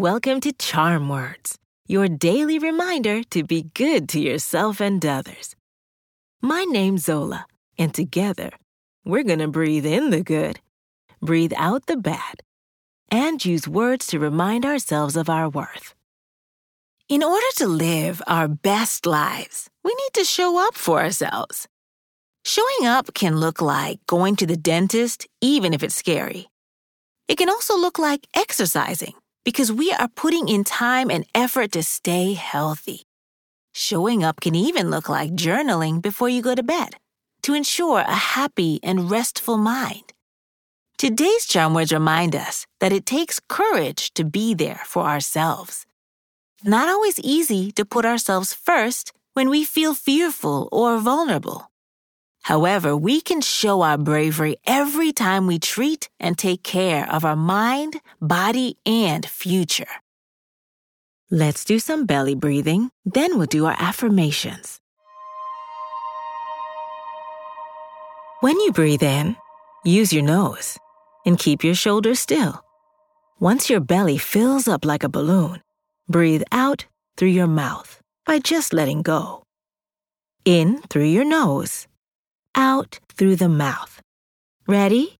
Welcome to Charm Words, your daily reminder to be good to yourself and others. My name's Zola, and together, we're going to breathe in the good, breathe out the bad, and use words to remind ourselves of our worth. In order to live our best lives, we need to show up for ourselves. Showing up can look like going to the dentist, even if it's scary. It can also look like exercising because we are putting in time and effort to stay healthy. Showing up can even look like journaling before you go to bed to ensure a happy and restful mind. Today's charm words remind us that it takes courage to be there for ourselves. Not always easy to put ourselves first when we feel fearful or vulnerable. However, we can show our bravery every time we treat and take care of our mind, body, and future. Let's do some belly breathing, then we'll do our affirmations. When you breathe in, use your nose and keep your shoulders still. Once your belly fills up like a balloon, breathe out through your mouth by just letting go. In through your nose out through the mouth. Ready?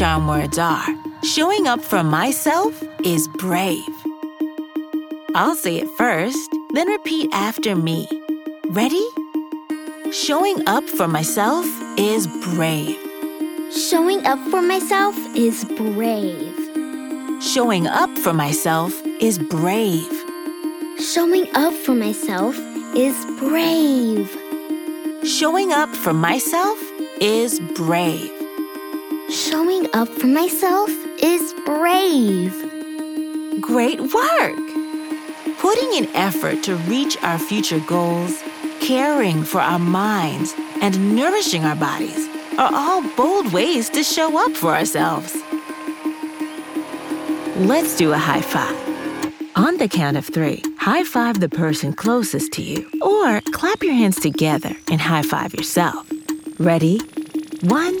Charm words are showing up for myself is brave. I'll say it first, then repeat after me. Ready? Showing up for myself is brave. Showing up for myself is brave. Showing up for myself is brave. Showing up for myself is brave. Showing up for myself is brave. Showing up for myself is brave. Great work! Putting in effort to reach our future goals, caring for our minds, and nourishing our bodies are all bold ways to show up for ourselves. Let's do a high five. On the count of three, high five the person closest to you, or clap your hands together and high five yourself. Ready? One,